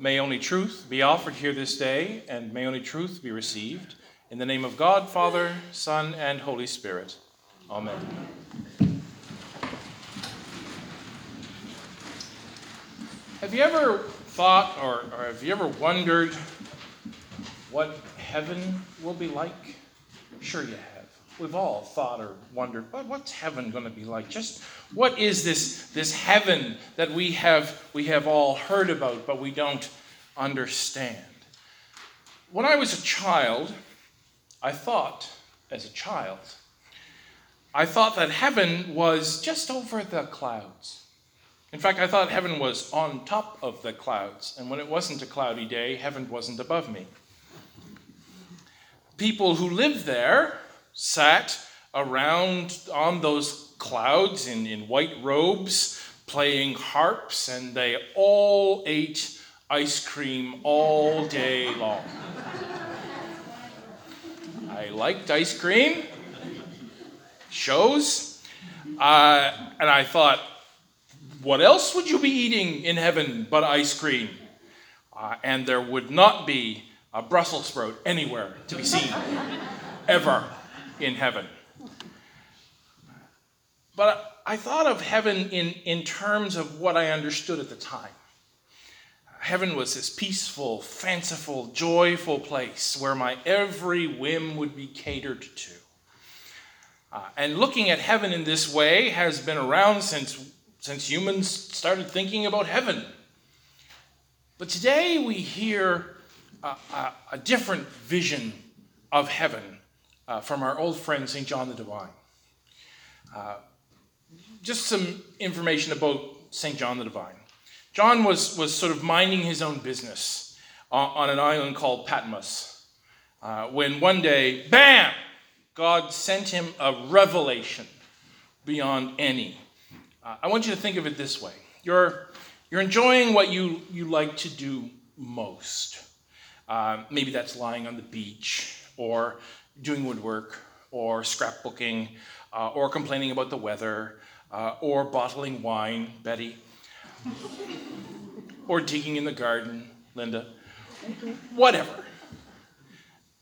May only truth be offered here this day, and may only truth be received. In the name of God, Father, Son, and Holy Spirit. Amen. Have you ever thought or, or have you ever wondered what heaven will be like? Sure, you have. We've all thought or wondered, but what's heaven going to be like? Just what is this, this heaven that we have, we have all heard about, but we don't understand? When I was a child, I thought, as a child, I thought that heaven was just over the clouds. In fact, I thought heaven was on top of the clouds, and when it wasn't a cloudy day, heaven wasn't above me. People who lived there sat around on those clouds in, in white robes, playing harps, and they all ate ice cream all day long. I liked ice cream, shows, uh, and I thought, what else would you be eating in heaven but ice cream? Uh, and there would not be a Brussels sprout anywhere to be seen, ever in heaven. But I thought of heaven in, in terms of what I understood at the time. Heaven was this peaceful, fanciful, joyful place where my every whim would be catered to. Uh, and looking at heaven in this way has been around since, since humans started thinking about heaven. But today we hear a, a, a different vision of heaven uh, from our old friend St. John the Divine. Uh, just some information about St. John the Divine. John was, was sort of minding his own business on, on an island called Patmos uh, when one day, bam, God sent him a revelation beyond any. Uh, I want you to think of it this way you're, you're enjoying what you, you like to do most. Uh, maybe that's lying on the beach or doing woodwork or scrapbooking uh, or complaining about the weather uh, or bottling wine, Betty, or digging in the garden, Linda, whatever.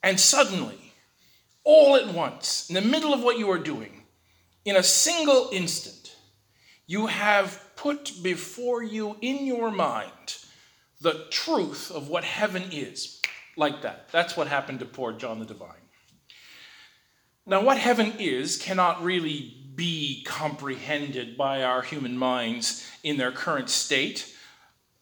And suddenly, all at once, in the middle of what you are doing, in a single instant, you have put before you in your mind the truth of what heaven is. Like that. That's what happened to poor John the Divine. Now, what heaven is cannot really be comprehended by our human minds in their current state,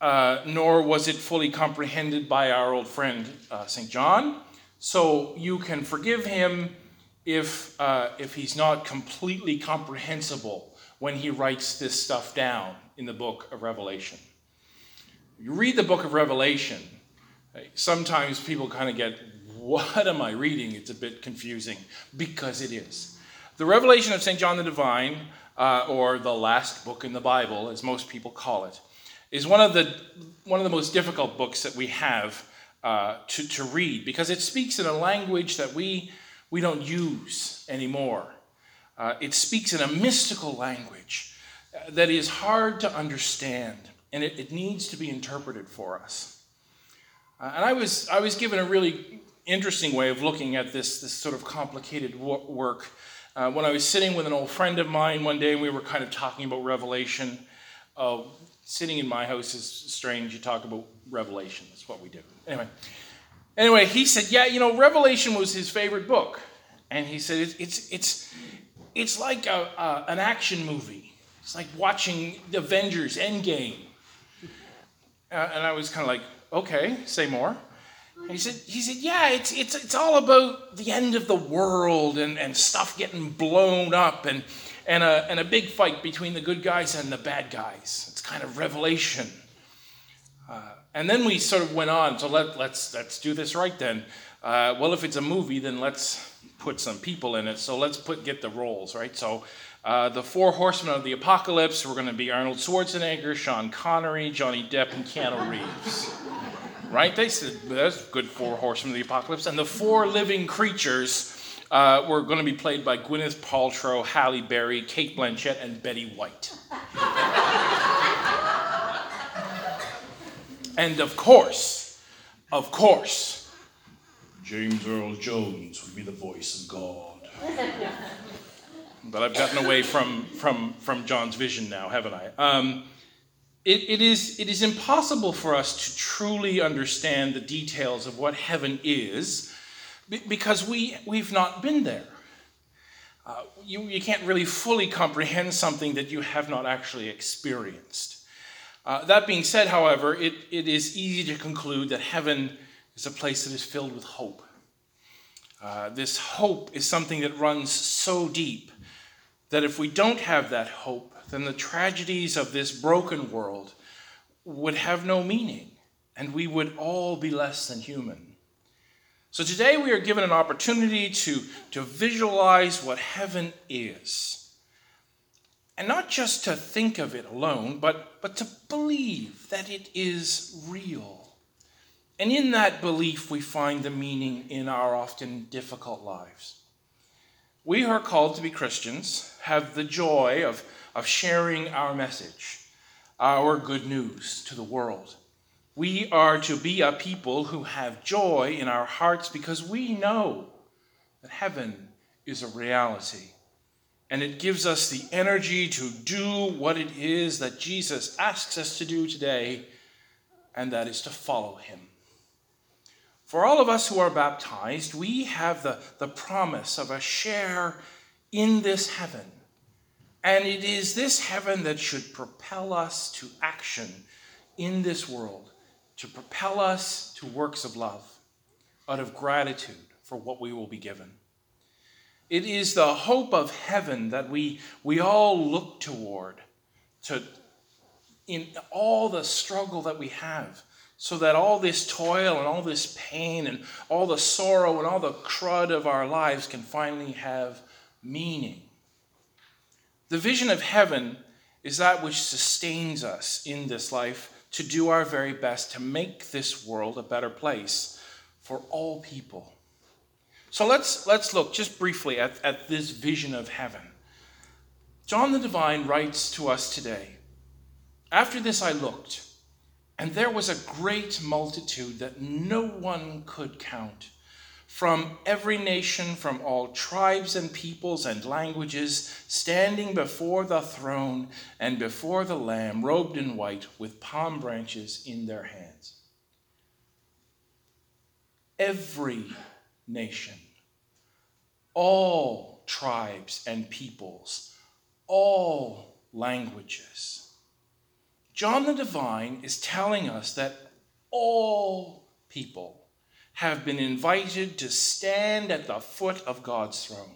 uh, nor was it fully comprehended by our old friend uh, St. John. So you can forgive him if, uh, if he's not completely comprehensible when he writes this stuff down in the book of Revelation. You read the book of Revelation, sometimes people kind of get what am I reading? It's a bit confusing because it is. The Revelation of St. John the Divine, uh, or the last book in the Bible, as most people call it, is one of the, one of the most difficult books that we have uh, to, to read because it speaks in a language that we, we don't use anymore. Uh, it speaks in a mystical language uh, that is hard to understand and it, it needs to be interpreted for us. Uh, and I was, I was given a really interesting way of looking at this, this sort of complicated work. Uh, when I was sitting with an old friend of mine one day and we were kind of talking about Revelation, uh, sitting in my house is strange. You talk about Revelation, that's what we do. Anyway, anyway, he said, Yeah, you know, Revelation was his favorite book. And he said, It's, it's, it's, it's like a, a, an action movie, it's like watching the Avengers Endgame. Uh, and I was kind of like, Okay, say more. He said, he said, yeah, it's, it's, it's all about the end of the world and, and stuff getting blown up and, and, a, and a big fight between the good guys and the bad guys. It's kind of revelation. Uh, and then we sort of went on, so let, let's, let's do this right then. Uh, well, if it's a movie, then let's put some people in it. So let's put get the roles, right? So uh, the four horsemen of the apocalypse were going to be Arnold Schwarzenegger, Sean Connery, Johnny Depp, and Keanu Reeves right? They said that's good four horsemen of the apocalypse. And the four living creatures uh, were going to be played by Gwyneth Paltrow, Halle Berry, Cate Blanchett, and Betty White. And of course, of course, James Earl Jones would be the voice of God. but I've gotten away from, from, from John's vision now, haven't I? Um, it, it, is, it is impossible for us to truly understand the details of what heaven is because we, we've not been there. Uh, you, you can't really fully comprehend something that you have not actually experienced. Uh, that being said, however, it, it is easy to conclude that heaven is a place that is filled with hope. Uh, this hope is something that runs so deep that if we don't have that hope, then the tragedies of this broken world would have no meaning and we would all be less than human. So today we are given an opportunity to, to visualize what heaven is. And not just to think of it alone, but, but to believe that it is real. And in that belief, we find the meaning in our often difficult lives. We who are called to be Christians have the joy of, of sharing our message, our good news to the world. We are to be a people who have joy in our hearts because we know that heaven is a reality. And it gives us the energy to do what it is that Jesus asks us to do today, and that is to follow him. For all of us who are baptized, we have the, the promise of a share in this heaven. And it is this heaven that should propel us to action in this world to propel us to works of love out of gratitude for what we will be given. It is the hope of heaven that we, we all look toward to, in all the struggle that we have, so that all this toil and all this pain and all the sorrow and all the crud of our lives can finally have meaning. The vision of heaven is that which sustains us in this life to do our very best to make this world a better place for all people. So let's, let's look just briefly at, at this vision of heaven. John the Divine writes to us today After this I looked, and there was a great multitude that no one could count from every nation, from all tribes and peoples and languages, standing before the throne and before the Lamb, robed in white, with palm branches in their hands. Every nation, all tribes and peoples, all languages. John the Divine is telling us that all people have been invited to stand at the foot of God's throne.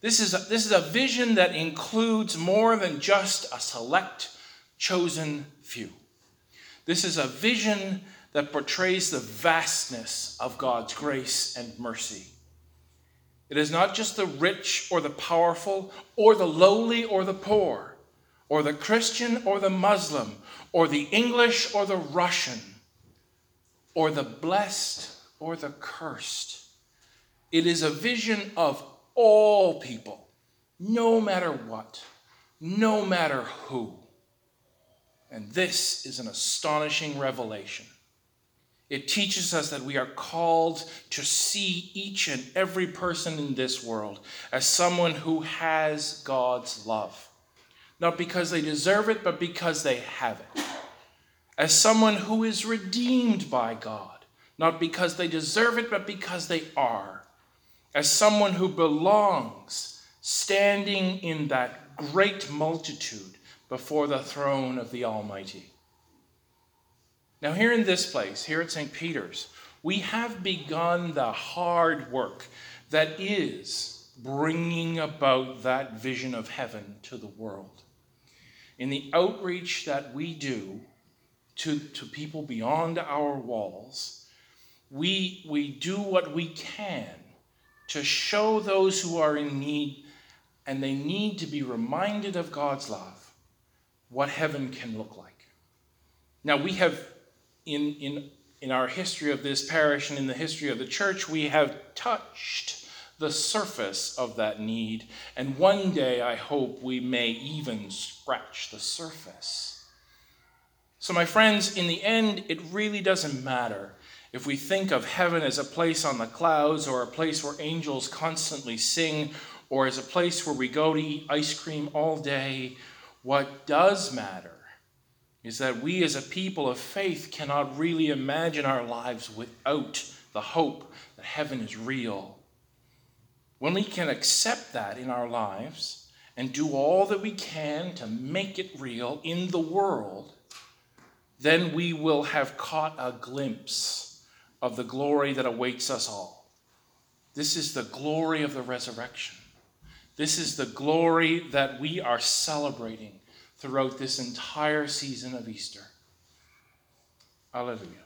This is, a, this is a vision that includes more than just a select, chosen few. This is a vision that portrays the vastness of God's grace and mercy. It is not just the rich or the powerful, or the lowly or the poor, or the Christian or the Muslim, or the English or the Russian or the blessed or the cursed. It is a vision of all people, no matter what, no matter who. And this is an astonishing revelation. It teaches us that we are called to see each and every person in this world as someone who has God's love. Not because they deserve it, but because they have it as someone who is redeemed by God, not because they deserve it, but because they are, as someone who belongs, standing in that great multitude before the throne of the Almighty. Now, here in this place, here at St. Peter's, we have begun the hard work that is bringing about that vision of heaven to the world. In the outreach that we do, to, to people beyond our walls, we, we do what we can to show those who are in need and they need to be reminded of God's love, what heaven can look like. Now, we have, in, in, in our history of this parish and in the history of the church, we have touched the surface of that need. And one day, I hope we may even scratch the surface So, my friends, in the end, it really doesn't matter if we think of heaven as a place on the clouds or a place where angels constantly sing or as a place where we go to eat ice cream all day. What does matter is that we as a people of faith cannot really imagine our lives without the hope that heaven is real. When we can accept that in our lives and do all that we can to make it real in the world, then we will have caught a glimpse of the glory that awaits us all. This is the glory of the resurrection. This is the glory that we are celebrating throughout this entire season of Easter. Alleluia.